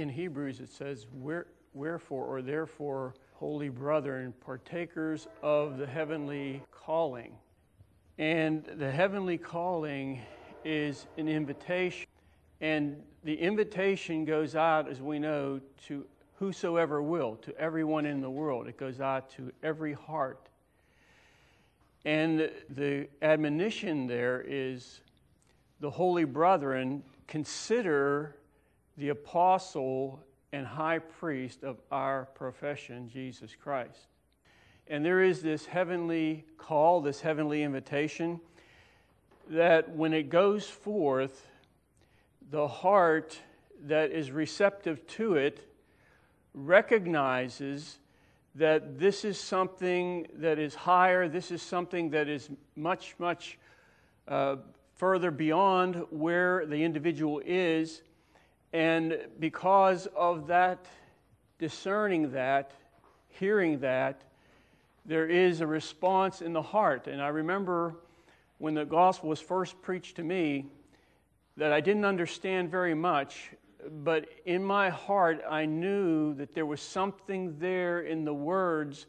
in Hebrews it says, Wherefore, or therefore, holy brethren, partakers of the heavenly calling. And the heavenly calling is an invitation. And the invitation goes out, as we know, to whosoever will, to everyone in the world. It goes out to every heart. And the admonition there is the holy brethren consider the apostle and high priest of our profession, Jesus Christ. And there is this heavenly call, this heavenly invitation, that when it goes forth, the heart that is receptive to it recognizes that this is something that is higher, this is something that is much, much uh, further beyond where the individual is. And because of that, discerning that, hearing that, there is a response in the heart. And I remember when the gospel was first preached to me that I didn't understand very much, but in my heart I knew that there was something there in the words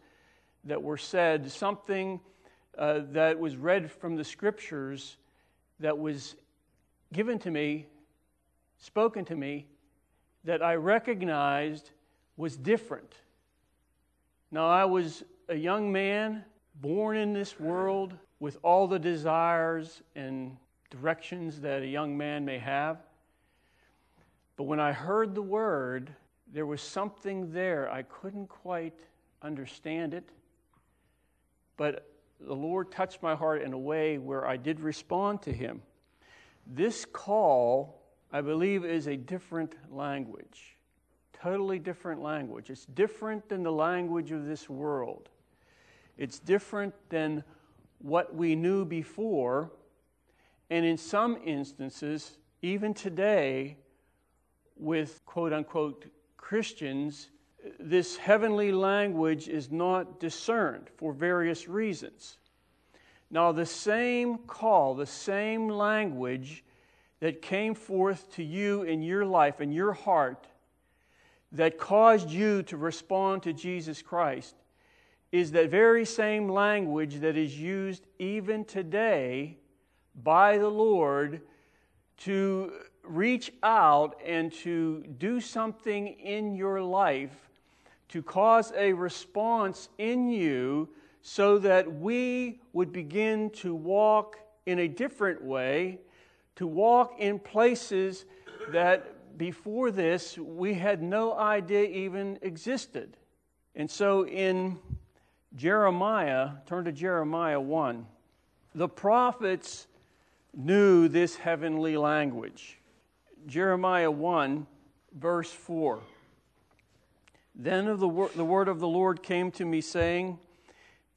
that were said, something uh, that was read from the scriptures that was given to me, spoken to me, that I recognized was different. Now, I was a young man born in this world with all the desires and directions that a young man may have. But when I heard the word, there was something there. I couldn't quite understand it. But the Lord touched my heart in a way where I did respond to Him. This call, I believe, is a different language, totally different language. It's different than the language of this world, it's different than what we knew before. And in some instances, even today, with quote unquote Christians, this heavenly language is not discerned for various reasons. Now, the same call, the same language that came forth to you in your life, in your heart, that caused you to respond to Jesus Christ, is that very same language that is used even today by the Lord to reach out and to do something in your life to cause a response in you so that we would begin to walk in a different way, to walk in places that before this we had no idea even existed. And so in Jeremiah, turn to Jeremiah 1, the prophets knew this heavenly language. Jeremiah 1, verse 4. Then of the, wor- the word of the Lord came to me, saying,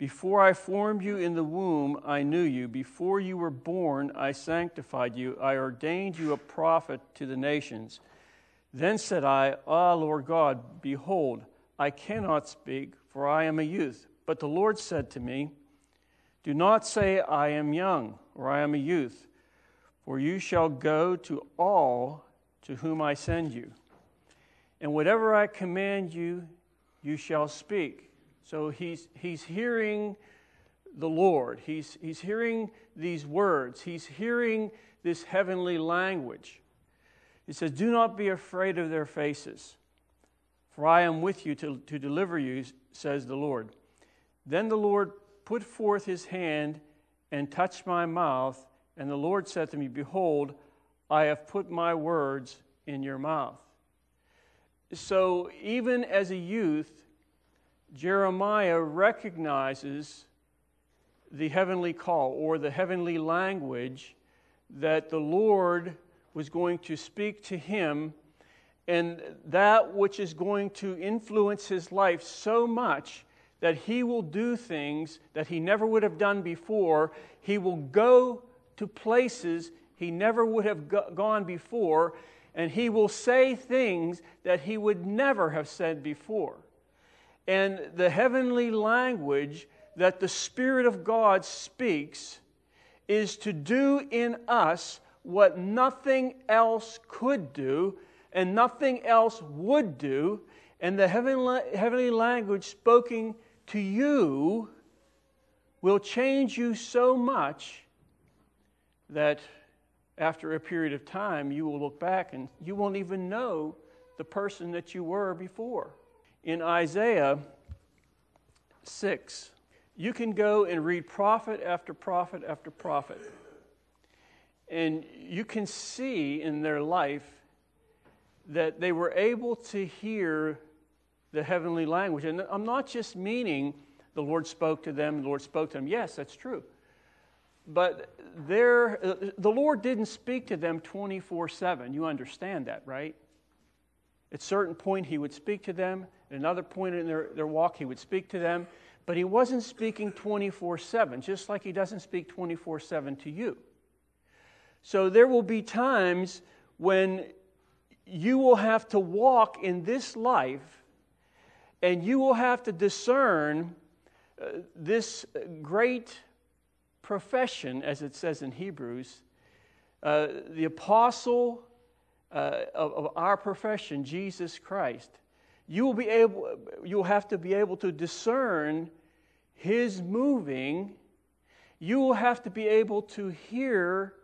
Before I formed you in the womb, I knew you. Before you were born, I sanctified you. I ordained you a prophet to the nations. Then said I, Ah, Lord God, behold, I cannot speak, for I am a youth. But the Lord said to me, Do not say, I am young, or I am a youth, for you shall go to all to whom I send you and whatever I command you, you shall speak. So he's, he's hearing the Lord. He's, he's hearing these words. He's hearing this heavenly language. He says, Do not be afraid of their faces, for I am with you to, to deliver you, says the Lord. Then the Lord put forth his hand and touched my mouth, and the Lord said to me, Behold, I have put my words in your mouth. So, even as a youth, Jeremiah recognizes the heavenly call or the heavenly language that the Lord was going to speak to him, and that which is going to influence his life so much that he will do things that he never would have done before. He will go to places he never would have go- gone before and he will say things that he would never have said before. And the heavenly language that the Spirit of God speaks is to do in us what nothing else could do, and nothing else would do, and the heavenly, language spoken to you will change you so much that after a period of time, you will look back and you won't even know the person that you were before. In Isaiah 6, you can go and read prophet after prophet after prophet, and you can see in their life that they were able to hear the heavenly language. And I'm not just meaning the Lord spoke to them, the Lord spoke to them. Yes, that's true. But the Lord didn't speak to them 24 7. You understand that, right? At certain point, He would speak to them. At another point in their, their walk, He would speak to them. But He wasn't speaking 24 7, just like He doesn't speak 24 7 to you. So there will be times when you will have to walk in this life and you will have to discern uh, this great profession, as it says in Hebrews, uh, the apostle uh, of, of, our profession, Jesus Christ, you will be able, you will have to be able to discern His moving. You will have to be able to hear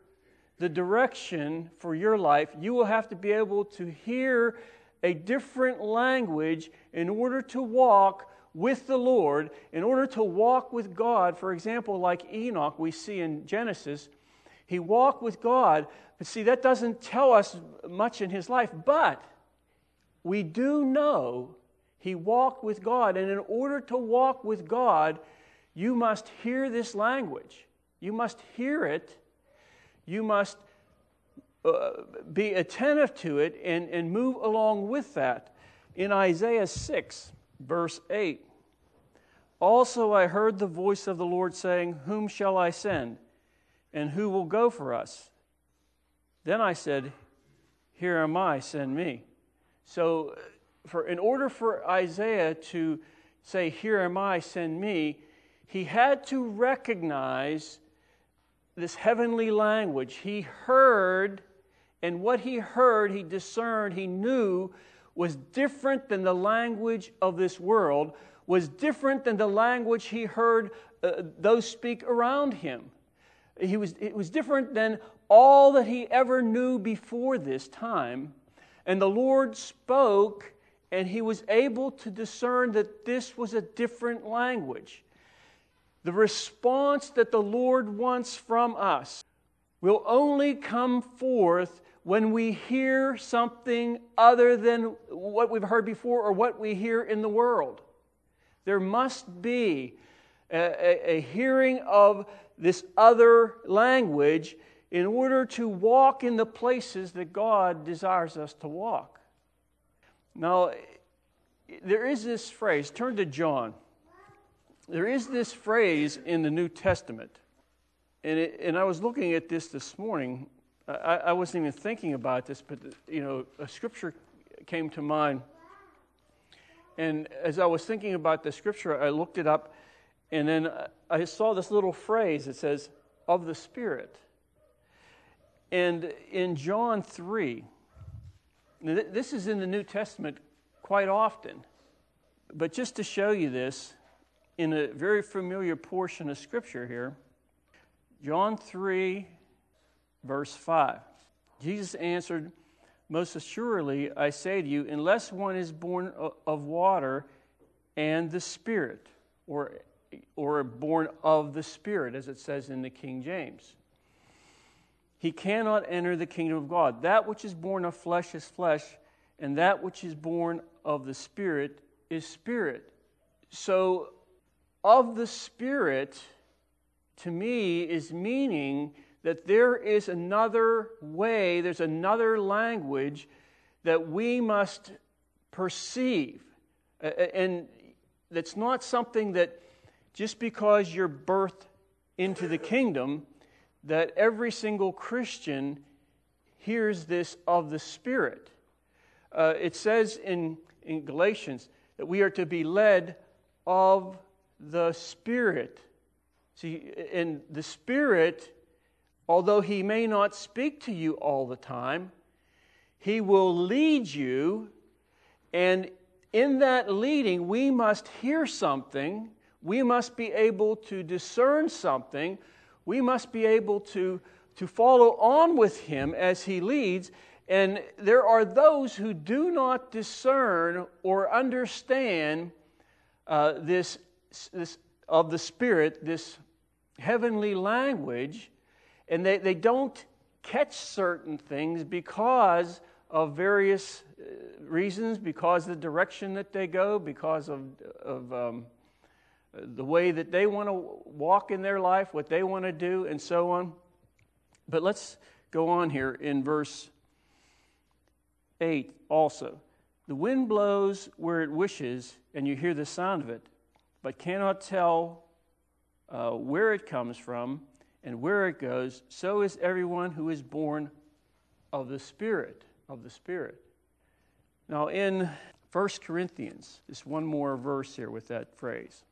the direction for your life. You will have to be able to hear a different language in order to walk with the Lord, in order to walk with God, for example, like Enoch we see in Genesis, he walked with God, but see, that doesn't tell us much in his life, but we do know he walked with God, and in order to walk with God, you must hear this language. You must hear it. You must uh, be attentive to it and, and move along with that. In Isaiah 6, verse 8. Also, I heard the voice of the Lord saying, Whom shall I send? And who will go for us? Then I said, Here am I, send me. So, for, in order for Isaiah to say, Here am I, send me, he had to recognize this heavenly language. He heard, and what he heard, he discerned, he knew was different than the language of this world, was different than the language he heard uh, those speak around him. He was, it was different than all that he ever knew before this time. And the Lord spoke, and he was able to discern that this was a different language. The response that the Lord wants from us will only come forth when we hear something other than what we've heard before or what we hear in the world. There must be a, a, a hearing of this other language in order to walk in the places that God desires us to walk. Now, there is this phrase, turn to John. There is this phrase in the New Testament, and, it, and I was looking at this this morning I, I wasn't even thinking about this, but you know, a scripture came to mind. And as I was thinking about the scripture, I looked it up, and then I saw this little phrase that says, of the Spirit. And in John 3, this is in the New Testament quite often, but just to show you this, in a very familiar portion of Scripture here, John 3, verse 5. Jesus answered, Most assuredly, I say to you, unless one is born of water and the Spirit, or, or born of the Spirit, as it says in the King James, he cannot enter the kingdom of God. That which is born of flesh is flesh, and that which is born of the Spirit is spirit. So, of the Spirit, to me, is meaning that there is another way, there's another language that we must perceive. And that's not something that just because you're birthed into the kingdom, that every single Christian hears this of the Spirit. Uh, it says in, in Galatians that we are to be led of the Spirit. See, and the Spirit although he may not speak to you all the time, He will lead you, and in that leading, we must hear something. We must be able to discern something. We must be able to, to follow on with Him as He leads. And there are those who do not discern or understand uh, this, this of the Spirit, this heavenly language, and they, they don't catch certain things because of various uh, reasons, because the direction that they go, because of, of um, the way that they want to walk in their life, what they want to do, and so on. But let's go on here in verse 8 also. The wind blows where it wishes, and you hear the sound of it, but cannot tell uh, where it comes from and where it goes. So is everyone who is born of the Spirit of the Spirit. Now, in 1 Corinthians, just one more verse here with that phrase.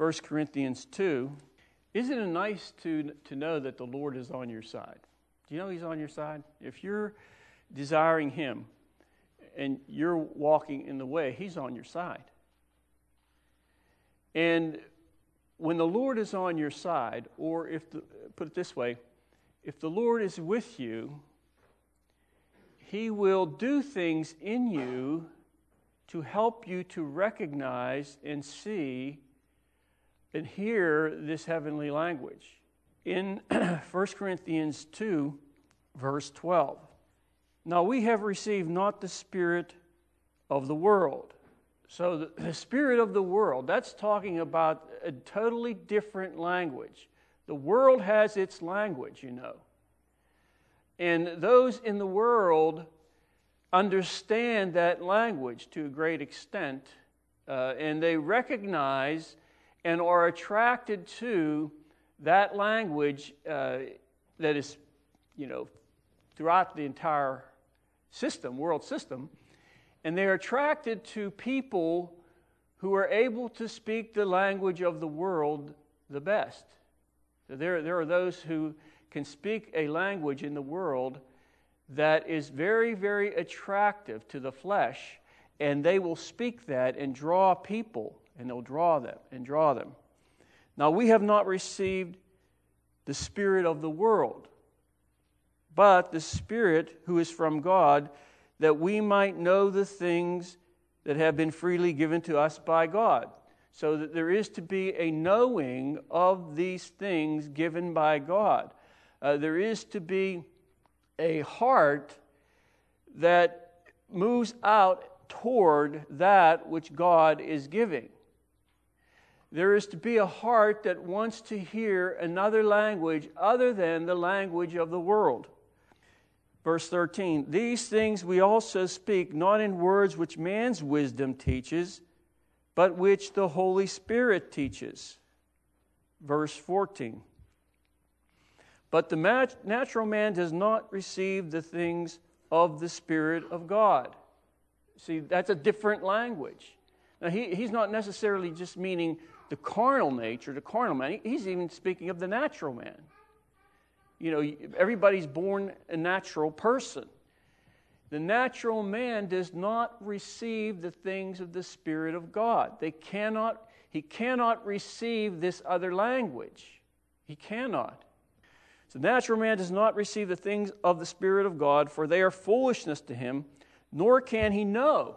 1 Corinthians 2. Isn't it nice to, to know that the Lord is on your side? Do you know He's on your side? If you're desiring Him and you're walking in the way, He's on your side. And when the Lord is on your side, or if the, put it this way, if the Lord is with you, he will do things in you to help you to recognize and see and hear this heavenly language. In 1 Corinthians 2, verse 12. Now we have received not the spirit of the world. So the, the spirit of the world, that's talking about a totally different language. The world has its language, you know. And those in the world understand that language to a great extent, uh, and they recognize and are attracted to that language uh, that is, you know, throughout the entire system, world system, and they are attracted to people who are able to speak the language of the world the best. There, there are those who can speak a language in the world that is very, very attractive to the flesh, and they will speak that and draw people, and they'll draw them and draw them. Now, we have not received the Spirit of the world, but the Spirit who is from God, that we might know the things that have been freely given to us by God. So that there is to be a knowing of these things given by God. Uh, there is to be a heart that moves out toward that which God is giving. There is to be a heart that wants to hear another language other than the language of the world. Verse 13 These things we also speak, not in words which man's wisdom teaches, but which the Holy Spirit teaches. Verse 14 but the natural man does not receive the things of the Spirit of God. See, that's a different language. Now, he, he's not necessarily just meaning the carnal nature, the carnal man. He's even speaking of the natural man. You know, everybody's born a natural person. The natural man does not receive the things of the Spirit of God. They cannot, he cannot receive this other language. He cannot. So the natural man does not receive the things of the Spirit of God, for they are foolishness to him, nor can he know.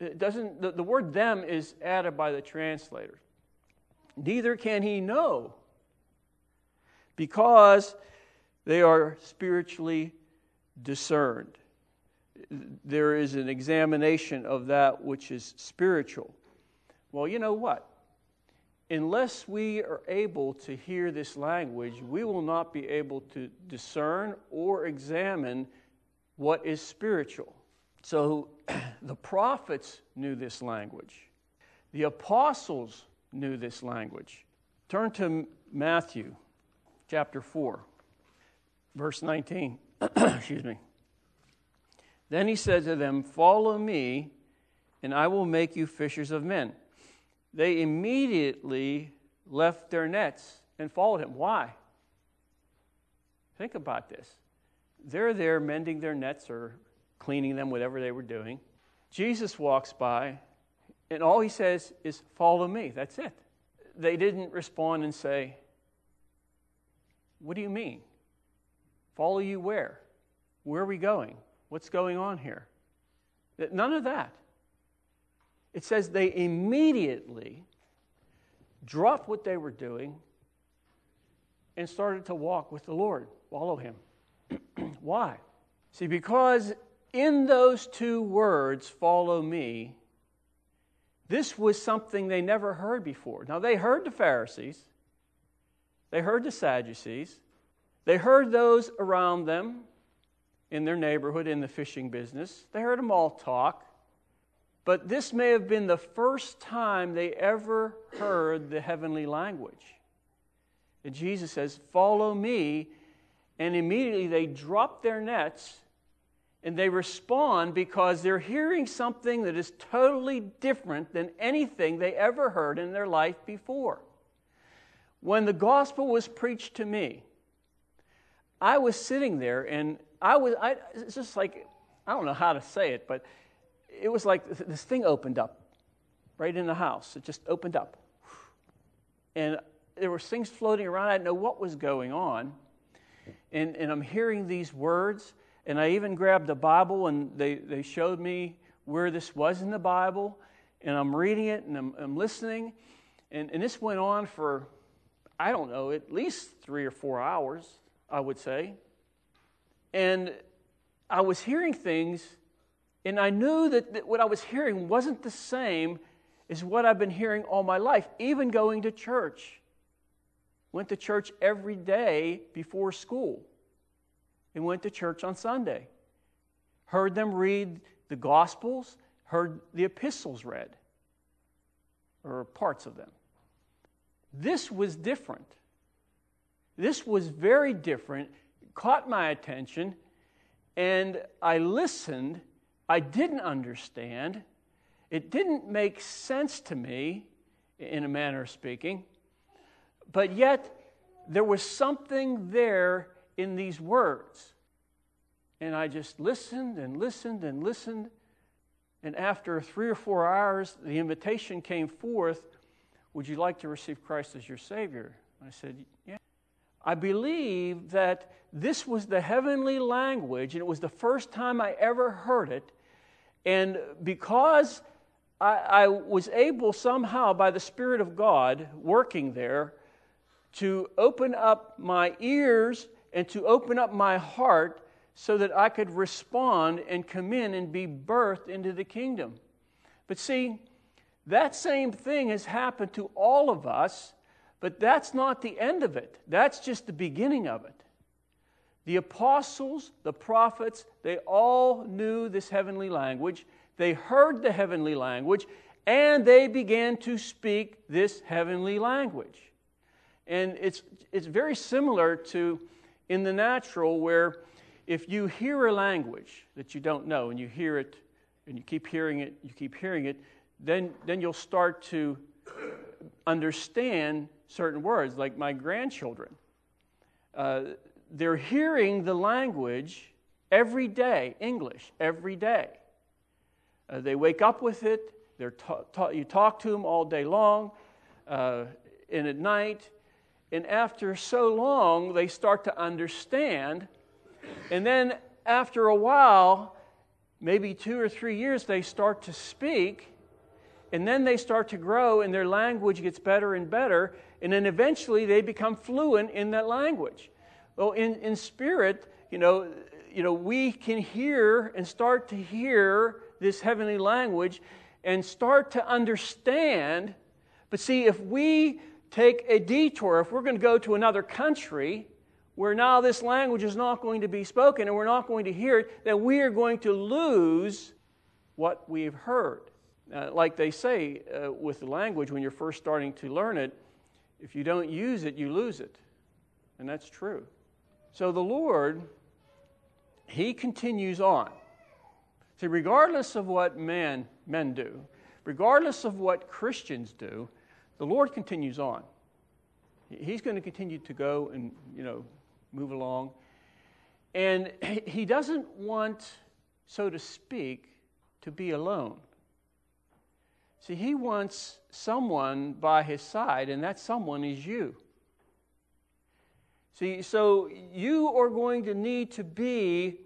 It doesn't, the, the word them is added by the translator. Neither can he know, because they are spiritually discerned. There is an examination of that which is spiritual. Well, you know what? unless we are able to hear this language, we will not be able to discern or examine what is spiritual. So the prophets knew this language, the apostles knew this language. Turn to Matthew chapter 4, verse 19. Excuse me. Then he said to them, Follow me, and I will make you fishers of men they immediately left their nets and followed him. Why? Think about this. they're there mending their nets or cleaning them, whatever they were doing. Jesus walks by, and all he says is, Follow me. That's it. They didn't respond and say, What do you mean? Follow you where? Where are we going? What's going on here? None of that. It says they immediately dropped what they were doing and started to walk with the Lord, follow him. Why? See, because in those two words, follow me, this was something they never heard before. Now, they heard the Pharisees, they heard the Sadducees, they heard those around them in their neighborhood in the fishing business, they heard them all talk. But this may have been the first time they ever heard the heavenly language. And Jesus says, Follow me. And immediately they dropped their nets and they respond because they're hearing something that is totally different than anything they ever heard in their life before. When the gospel was preached to me, I was sitting there and I was, I, it's just like, I don't know how to say it, but it was like this thing opened up right in the house. It just opened up. And there were things floating around. I didn't know what was going on. And, and I'm hearing these words, and I even grabbed a Bible and they, they showed me where this was in the Bible. And I'm reading it and I'm, I'm listening. And, and this went on for, I don't know, at least three or four hours, I would say. And I was hearing things, and I knew that, that what I was hearing wasn't the same as what I've been hearing all my life, even going to church. Went to church every day before school and went to church on Sunday. Heard them read the Gospels, heard the epistles read, or parts of them. This was different. This was very different, caught my attention, and I listened. I didn't understand. It didn't make sense to me, in a manner of speaking, but yet there was something there in these words. And I just listened and listened and listened. And after three or four hours, the invitation came forth Would you like to receive Christ as your Savior? I said, Yeah. I believe that this was the heavenly language, and it was the first time I ever heard it. And because I, I was able somehow, by the Spirit of God working there, to open up my ears and to open up my heart so that I could respond and come in and be birthed into the kingdom. But see, that same thing has happened to all of us, but that's not the end of it. That's just the beginning of it. The apostles, the prophets, they all knew this heavenly language. They heard the heavenly language, and they began to speak this heavenly language. And it's, it's very similar to in the natural, where if you hear a language that you don't know and you hear it and you keep hearing it, you keep hearing it, then, then you'll start to understand certain words, like my grandchildren. Uh, they're hearing the language every day, English, every day. Uh, they wake up with it. They're ta- ta- you talk to them all day long, uh, and at night, and after so long, they start to understand. And then after a while, maybe two or three years, they start to speak. And then they start to grow, and their language gets better and better. And then eventually, they become fluent in that language. Well, in, in spirit, you know, you know, we can hear and start to hear this heavenly language and start to understand. But see, if we take a detour, if we're going to go to another country where now this language is not going to be spoken and we're not going to hear it, then we are going to lose what we've heard. Uh, like they say uh, with the language, when you're first starting to learn it, if you don't use it, you lose it. And that's true. So the Lord, He continues on. See, regardless of what man, men do, regardless of what Christians do, the Lord continues on. He's going to continue to go and, you know, move along. And he doesn't want, so to speak, to be alone. See, he wants someone by his side, and that someone is you. See, so you are going to need to be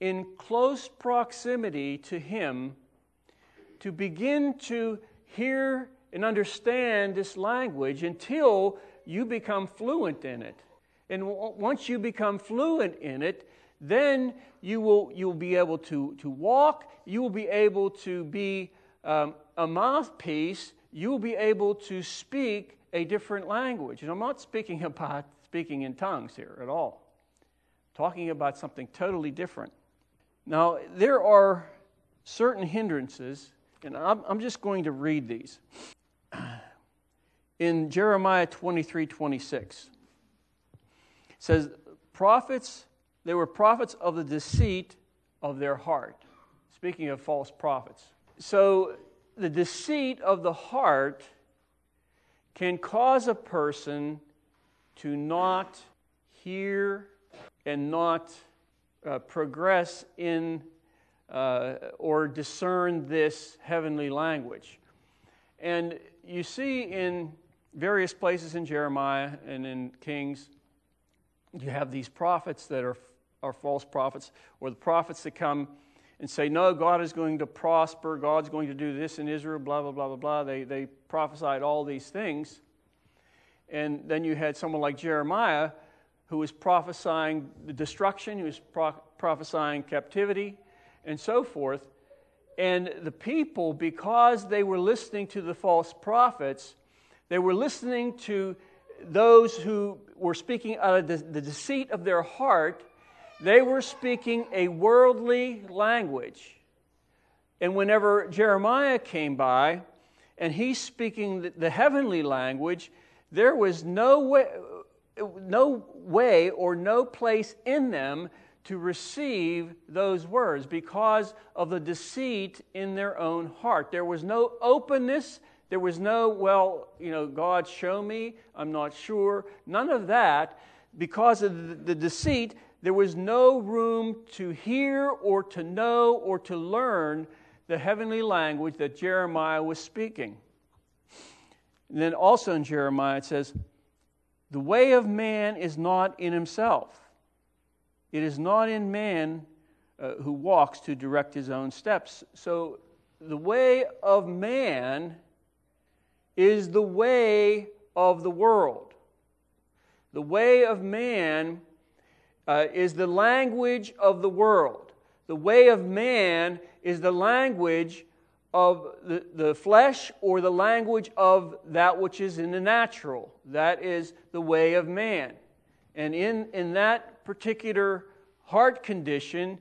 in close proximity to him to begin to hear and understand this language until you become fluent in it. And w- once you become fluent in it, then you will you'll be able to, to walk, you will be able to be um, a mouthpiece, you will be able to speak a different language. And I'm not speaking about speaking in tongues here at all. I'm talking about something totally different. Now, there are certain hindrances, and I'm, I'm just going to read these. In Jeremiah 23 26, it says, Prophets, they were prophets of the deceit of their heart. Speaking of false prophets. So, the deceit of the heart can cause a person to not hear and not uh, progress in uh, or discern this heavenly language. And you see in various places in Jeremiah and in Kings, you have these prophets that are, are false prophets, or the prophets that come and say, No, God is going to prosper, God's going to do this in Israel, blah, blah, blah, blah, blah. They, they prophesied all these things. And then you had someone like Jeremiah who was prophesying the destruction, he was pro- prophesying captivity, and so forth. And the people, because they were listening to the false prophets, they were listening to those who were speaking out of the, the deceit of their heart. They were speaking a worldly language. And whenever Jeremiah came by and he's speaking the, the heavenly language, there was no way, no way or no place in them to receive those words because of the deceit in their own heart. There was no openness. There was no, well, you know, God, show me. I'm not sure. None of that. Because of the deceit, there was no room to hear or to know or to learn the heavenly language that Jeremiah was speaking. And then also in Jeremiah it says, The way of man is not in himself. It is not in man uh, who walks to direct his own steps. So the way of man is the way of the world. The way of man uh, is the language of the world. The way of man is the language of the, the flesh or the language of that which is in the natural. That is the way of man. And in, in that particular heart condition,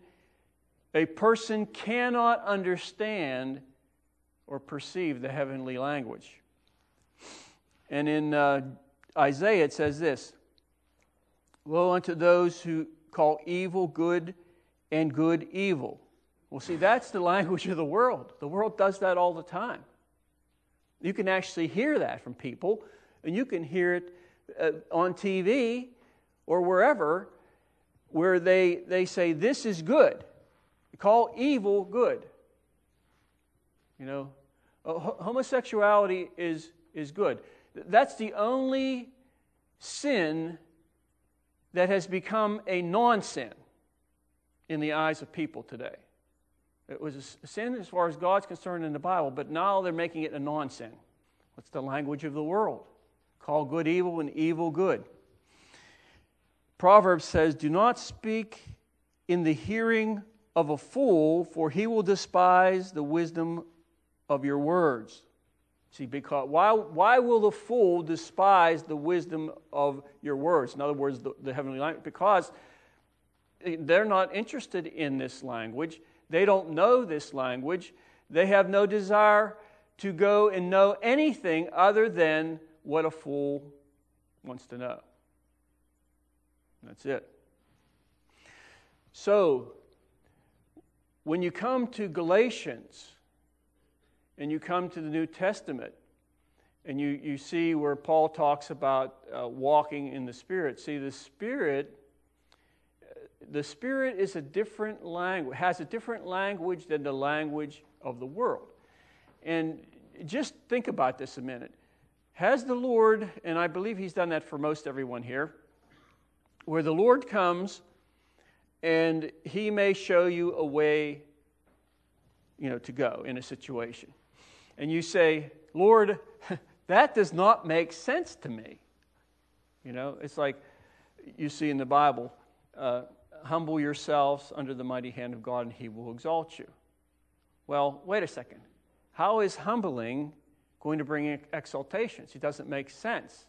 a person cannot understand or perceive the heavenly language. And in uh, Isaiah, it says this Woe unto those who call evil good and good evil well, see, that's the language of the world. The world does that all the time. You can actually hear that from people, and you can hear it uh, on TV or wherever where they, they say, This is good. Call evil good. You know, uh, homosexuality is, is good. That's the only sin that has become a non sin in the eyes of people today. It was a sin as far as God's concerned in the Bible, but now they're making it a non sin. What's the language of the world? Call good evil and evil good. Proverbs says, Do not speak in the hearing of a fool, for he will despise the wisdom of your words. See, because why, why will the fool despise the wisdom of your words? In other words, the, the heavenly language, because they're not interested in this language. They don't know this language. They have no desire to go and know anything other than what a fool wants to know. That's it. So, when you come to Galatians and you come to the New Testament and you, you see where Paul talks about uh, walking in the Spirit, see, the Spirit the Spirit is a different language, has a different language than the language of the world. And just think about this a minute. Has the Lord, and I believe He's done that for most everyone here, where the Lord comes and He may show you a way, you know, to go in a situation. And you say, Lord, that does not make sense to me. You know, it's like you see in the Bible uh, humble yourselves under the mighty hand of God, and he will exalt you. Well, wait a second. How is humbling going to bring exaltation It doesn't make sense.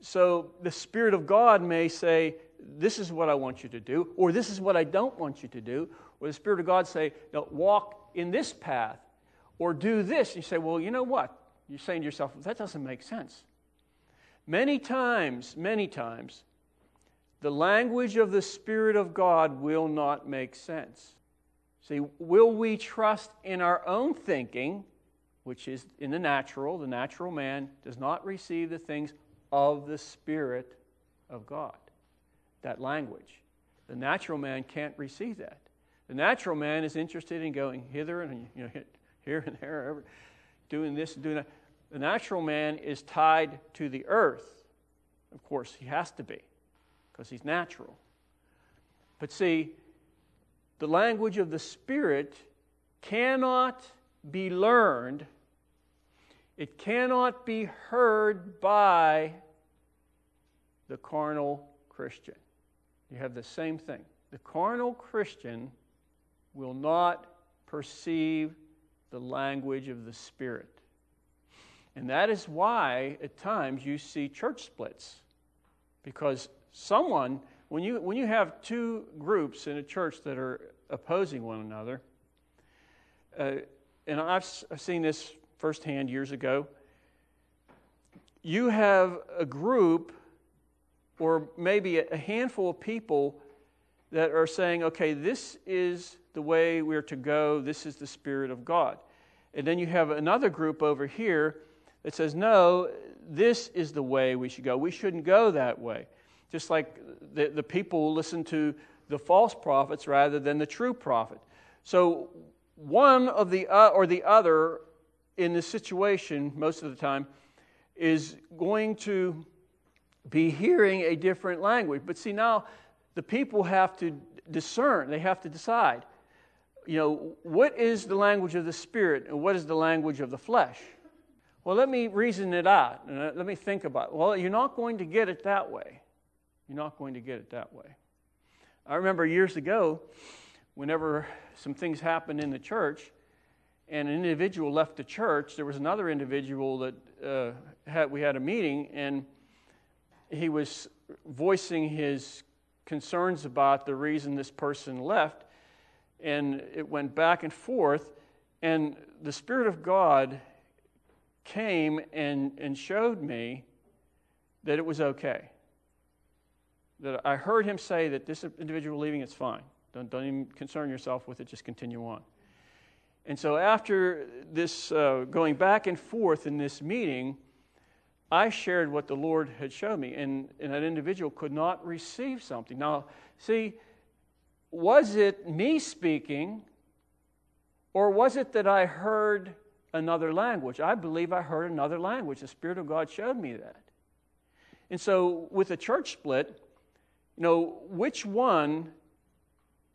So the Spirit of God may say, This is what I want you to do, or this is what I don't want you to do, or the Spirit of God say, No, walk in this path, or do this. And you say, Well, you know what? You're saying to yourself, That doesn't make sense. Many times, many times, the language of the Spirit of God will not make sense. See, will we trust in our own thinking, which is in the natural? The natural man does not receive the things of the Spirit of God. That language. The natural man can't receive that. The natural man is interested in going hither and you know, here and there, doing this and doing that. The natural man is tied to the earth. Of course, he has to be because he's natural. But see, the language of the Spirit cannot be learned, it cannot be heard by the carnal Christian. You have the same thing. The carnal Christian will not perceive the language of the Spirit. And that is why at times you see church splits. Because someone, when you, when you have two groups in a church that are opposing one another, uh, and I've, I've seen this firsthand years ago, you have a group or maybe a handful of people that are saying, okay, this is the way we're to go, this is the Spirit of God. And then you have another group over here that says, no, this is the way we should go. We shouldn't go that way just like the, the people listen to the false prophets rather than the true prophet. So, one of the uh, or the other in this situation, most of the time, is going to be hearing a different language. But see, now the people have to discern, they have to decide. You know, what is the language of the Spirit and what is the language of the flesh? Well, let me reason it out and let me think about it. Well, you're not going to get it that way. You're not going to get it that way. I remember years ago, whenever some things happened in the church, and an individual left the church, there was another individual that uh, had, we had a meeting, and he was voicing his concerns about the reason this person left, and it went back and forth, and the Spirit of God came and, and showed me that it was okay that I heard him say that this individual leaving, it's fine. Don't, don't even concern yourself with it, just continue on. And so, after this uh, going back and forth in this meeting, I shared what the Lord had shown me, and, and that individual could not receive something. Now, see, was it me speaking, or was it that I heard another language? I believe I heard another language. The Spirit of God showed me that. And so, with a church split, you know, which one,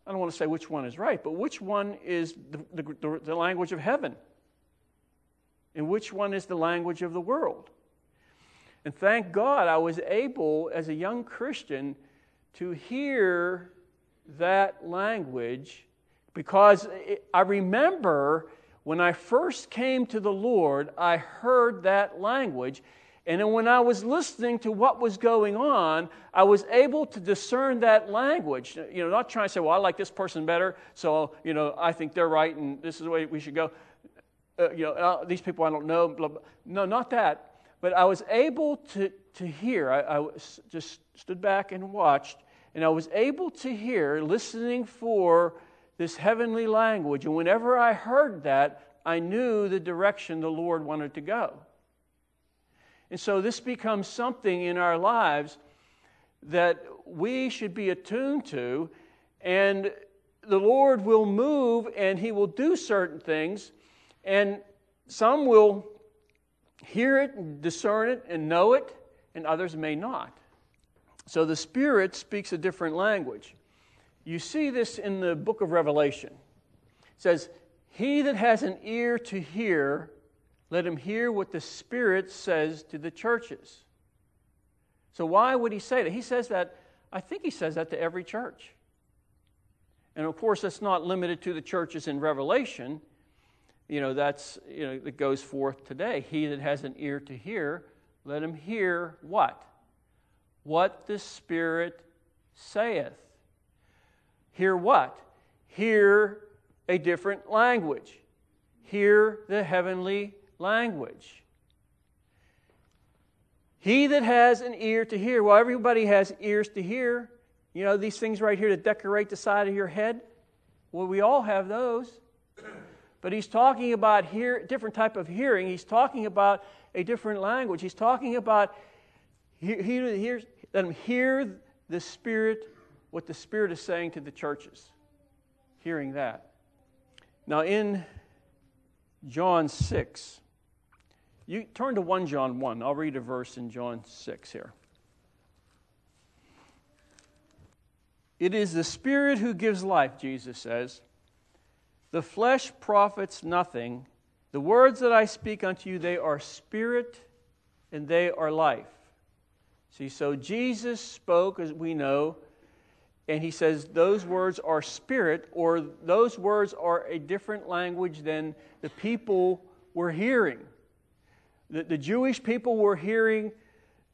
I don't want to say which one is right, but which one is the, the, the language of heaven? And which one is the language of the world? And thank God I was able, as a young Christian, to hear that language because I remember when I first came to the Lord, I heard that language and then when I was listening to what was going on, I was able to discern that language. You know, not trying to say, well, I like this person better, so, you know, I think they're right and this is the way we should go. Uh, you know, uh, these people I don't know. Blah, blah. No, not that. But I was able to, to hear. I, I just stood back and watched, and I was able to hear, listening for this heavenly language. And whenever I heard that, I knew the direction the Lord wanted to go. And so this becomes something in our lives that we should be attuned to, and the Lord will move and He will do certain things, and some will hear it and discern it and know it, and others may not. So the Spirit speaks a different language. You see this in the book of Revelation. It says, He that has an ear to hear, let him hear what the Spirit says to the churches. So why would he say that? He says that, I think he says that to every church. And of course, that's not limited to the churches in Revelation. You know, that's, you know, that goes forth today. He that has an ear to hear, let him hear what? What the Spirit saith. Hear what? Hear a different language. Hear the heavenly language. He that has an ear to hear, well, everybody has ears to hear. You know, these things right here to decorate the side of your head? Well, we all have those. But he's talking about hear, different type of hearing. He's talking about a different language. He's talking about he, he hears, let them hear the Spirit, what the Spirit is saying to the churches. Hearing that. Now, in John 6, you turn to 1 John 1. I'll read a verse in John 6 here. It is the Spirit who gives life, Jesus says. The flesh profits nothing. The words that I speak unto you, they are spirit and they are life. See, so Jesus spoke, as we know, and he says those words are spirit, or those words are a different language than the people were hearing. The, the Jewish people were hearing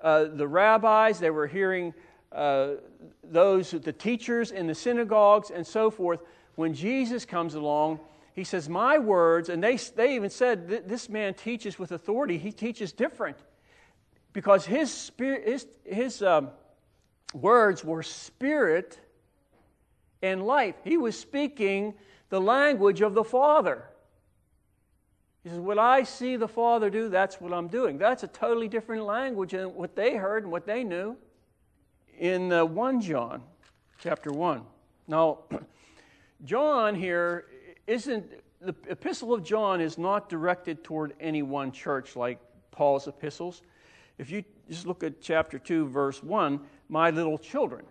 uh, the rabbis, they were hearing uh, those, the teachers in the synagogues, and so forth. When Jesus comes along, he says, My words, and they, they even said, This man teaches with authority. He teaches different. Because his, spirit, his, his um, words were spirit and life. He was speaking the language of the Father. He says, What I see the Father do, that's what I'm doing. That's a totally different language than what they heard and what they knew. In uh, 1 John, chapter 1. Now, John here isn't, the epistle of John is not directed toward any one church like Paul's epistles. If you just look at chapter 2, verse 1, my little children,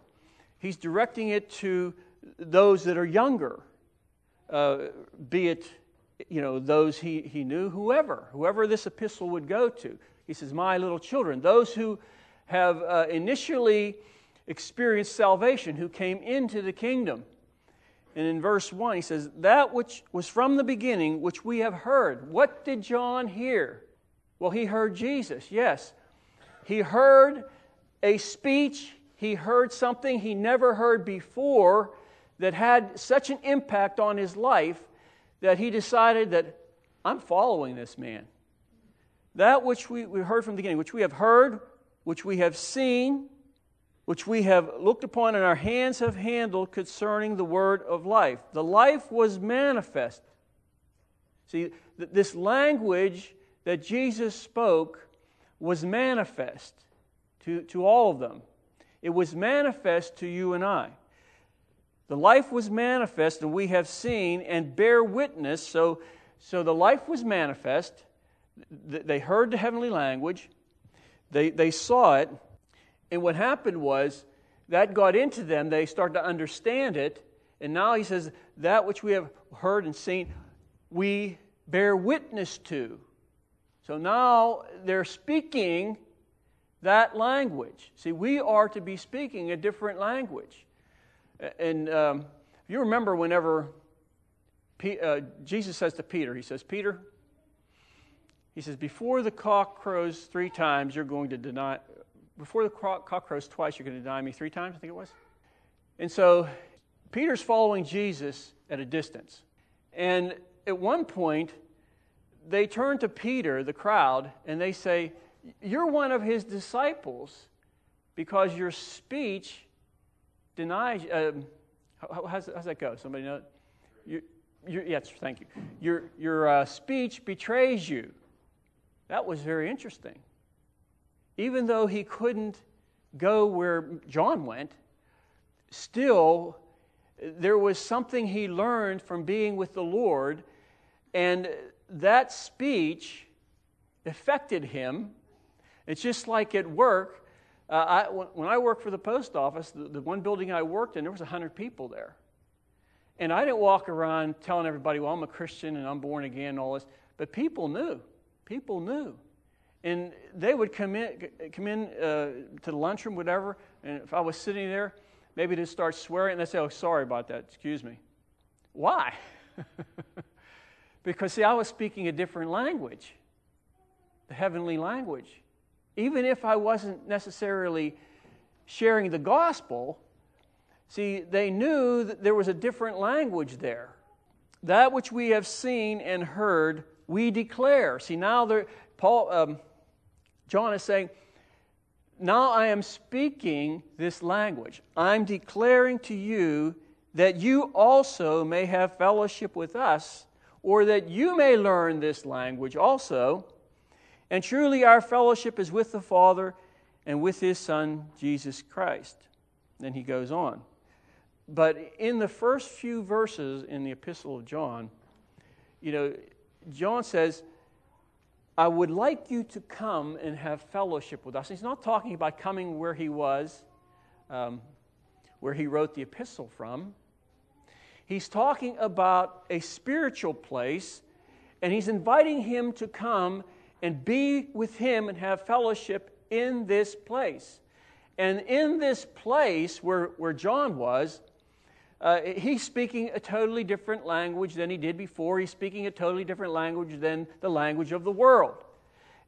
he's directing it to those that are younger, uh, be it you know, those he, he knew, whoever, whoever this epistle would go to. He says, My little children, those who have uh, initially experienced salvation, who came into the kingdom. And in verse 1, he says, That which was from the beginning, which we have heard. What did John hear? Well, he heard Jesus, yes. He heard a speech, he heard something he never heard before that had such an impact on his life that he decided that I'm following this man. That which we, we heard from the beginning, which we have heard, which we have seen, which we have looked upon and our hands have handled concerning the word of life. The life was manifest. See, th- this language that Jesus spoke was manifest to, to all of them. It was manifest to you and I. The life was manifest, and we have seen and bear witness. So, so the life was manifest. They heard the heavenly language, they, they saw it, and what happened was that got into them. They started to understand it, and now he says, That which we have heard and seen, we bear witness to. So now they're speaking that language. See, we are to be speaking a different language. And um, you remember whenever P- uh, Jesus says to Peter, He says, Peter, He says, before the cock crows three times, you're going to deny, before the cock crows twice, you're going to deny me three times, I think it was. And so Peter's following Jesus at a distance. And at one point, they turn to Peter, the crowd, and they say, You're one of his disciples because your speech denies. Um, how, how's, how's, that go? Somebody know? You, yes, thank you. Your, your uh, speech betrays you. That was very interesting. Even though he couldn't go where John went, still, there was something he learned from being with the Lord, and that speech affected him. It's just like at work. Uh, I, when I worked for the post office, the, the one building I worked in, there was 100 people there. And I didn't walk around telling everybody, well, I'm a Christian and I'm born again and all this. But people knew. People knew. And they would come in, come in uh, to the lunchroom, whatever, and if I was sitting there, maybe they'd start swearing, and they'd say, oh, sorry about that, excuse me. Why? because, see, I was speaking a different language, the heavenly language. Even if I wasn't necessarily sharing the gospel, see, they knew that there was a different language there. That which we have seen and heard, we declare. See, now Paul, um, John is saying, Now I am speaking this language. I'm declaring to you that you also may have fellowship with us, or that you may learn this language also. And truly, our fellowship is with the Father and with His Son, Jesus Christ. Then he goes on. But in the first few verses in the Epistle of John, you know, John says, I would like you to come and have fellowship with us. He's not talking about coming where he was, um, where he wrote the epistle from. He's talking about a spiritual place, and he's inviting him to come and be with him and have fellowship in this place. And in this place where, where John was, uh, he's speaking a totally different language than he did before. He's speaking a totally different language than the language of the world.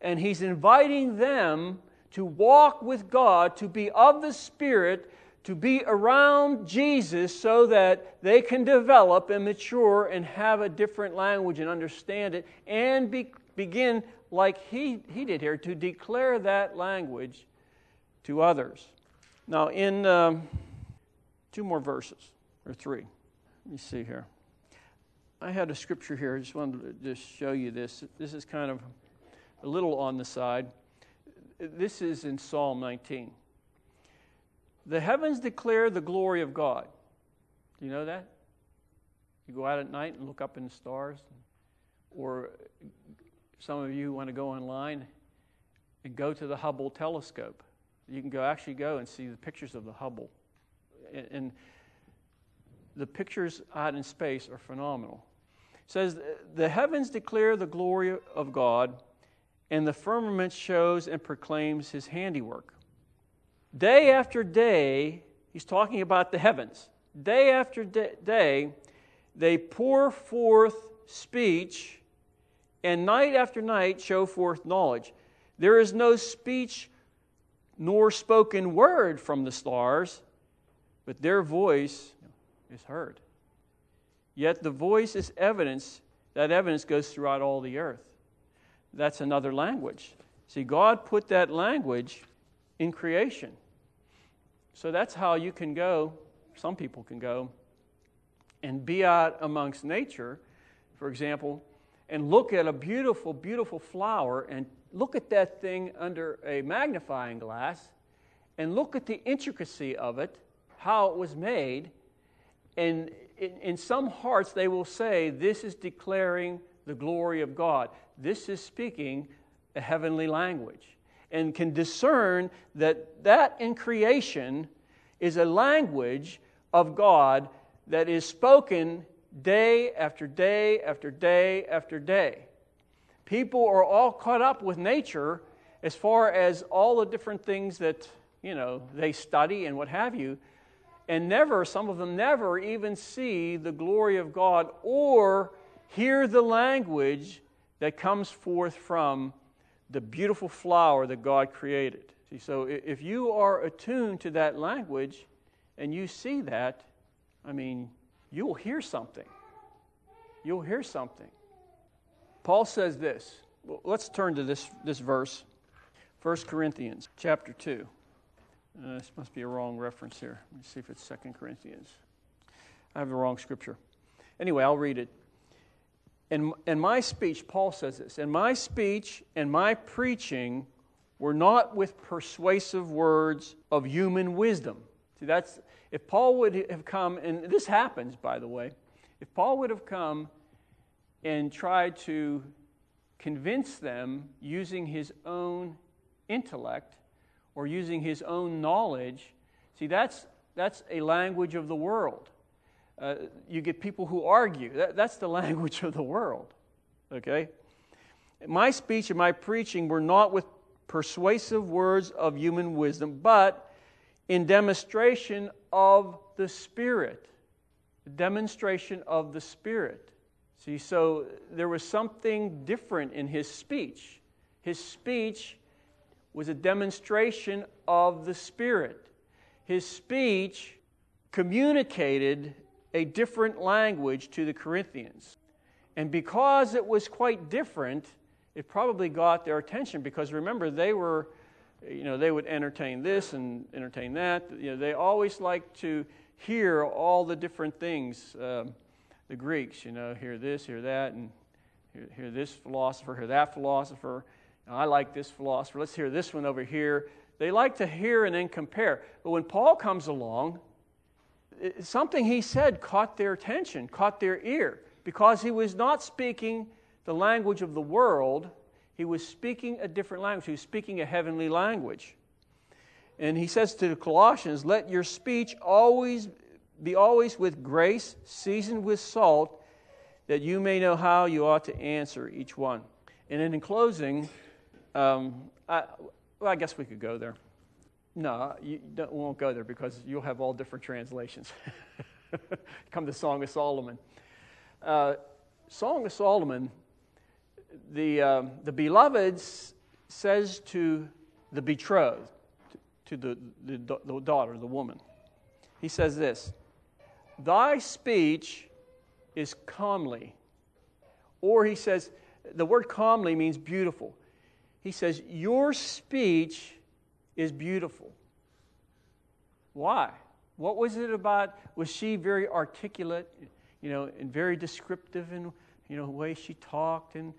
And he's inviting them to walk with God, to be of the Spirit, to be around Jesus so that they can develop and mature and have a different language and understand it and be, begin, like he, he did here, to declare that language to others. Now, in um, two more verses or three. Let me see here. I had a scripture here. I just wanted to just show you this. This is kind of a little on the side. This is in Psalm 19. The heavens declare the glory of God. Do you know that? You go out at night and look up in the stars. Or some of you want to go online and go to the Hubble telescope. You can go actually go and see the pictures of the Hubble. And, and the pictures out in space are phenomenal. It says, The heavens declare the glory of God, and the firmament shows and proclaims his handiwork. Day after day, he's talking about the heavens. Day after day, they pour forth speech, and night after night show forth knowledge. There is no speech nor spoken word from the stars, but their voice is heard. Yet the voice is evidence, that evidence goes throughout all the earth. That's another language. See, God put that language in creation. So that's how you can go, some people can go, and be out amongst nature, for example, and look at a beautiful, beautiful flower and look at that thing under a magnifying glass and look at the intricacy of it, how it was made, and in, in some hearts, they will say, This is declaring the glory of God. This is speaking a heavenly language. And can discern that that in creation is a language of God that is spoken day after day after day after day. People are all caught up with nature as far as all the different things that, you know, they study and what have you and never, some of them never even see the glory of God or hear the language that comes forth from the beautiful flower that God created. See, so if you are attuned to that language and you see that, I mean, you'll hear something. You'll hear something. Paul says this. Let's turn to this, this verse, 1 Corinthians chapter 2. Uh, this must be a wrong reference here. Let me see if it's Second Corinthians. I have the wrong scripture. Anyway, I'll read it. In, in my speech, Paul says this, and my speech and my preaching were not with persuasive words of human wisdom. See, that's if Paul would have come, and this happens, by the way, if Paul would have come and tried to convince them using his own intellect or using his own knowledge, see, that's, that's a language of the world. Uh, you get people who argue. That, that's the language of the world. Okay? My speech and my preaching were not with persuasive words of human wisdom, but in demonstration of the Spirit. Demonstration of the Spirit. See, so there was something different in his speech. His speech was a demonstration of the Spirit. His speech communicated a different language to the Corinthians. And because it was quite different, it probably got their attention because remember, they were, you know, they would entertain this and entertain that. You know, they always like to hear all the different things. Um, the Greeks, you know, hear this, hear that, and hear, hear this philosopher, hear that philosopher. I like this philosopher. Let's hear this one over here. They like to hear and then compare. But when Paul comes along, something he said caught their attention, caught their ear, because he was not speaking the language of the world, he was speaking a different language. He was speaking a heavenly language. And he says to the Colossians, Let your speech always be always with grace, seasoned with salt, that you may know how you ought to answer each one. And then in closing, um, I, well, I guess we could go there. No, you won't go there because you'll have all different translations. Come to Song of Solomon. Uh, Song of Solomon, the, um, the beloved says to the betrothed, to the, the, the daughter, the woman, he says this Thy speech is comely. Or he says, the word comely means beautiful. He says, Your speech is beautiful. Why? What was it about? Was she very articulate, you know, and very descriptive in you know the way she talked, and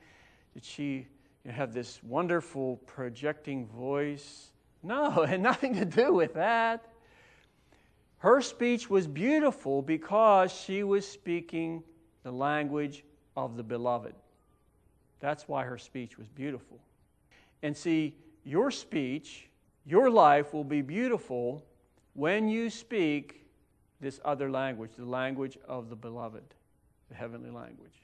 did she have this wonderful projecting voice? No, it had nothing to do with that. Her speech was beautiful because she was speaking the language of the beloved. That's why her speech was beautiful. And see, your speech your life will be beautiful when you speak this other language, the language of the beloved, the heavenly language.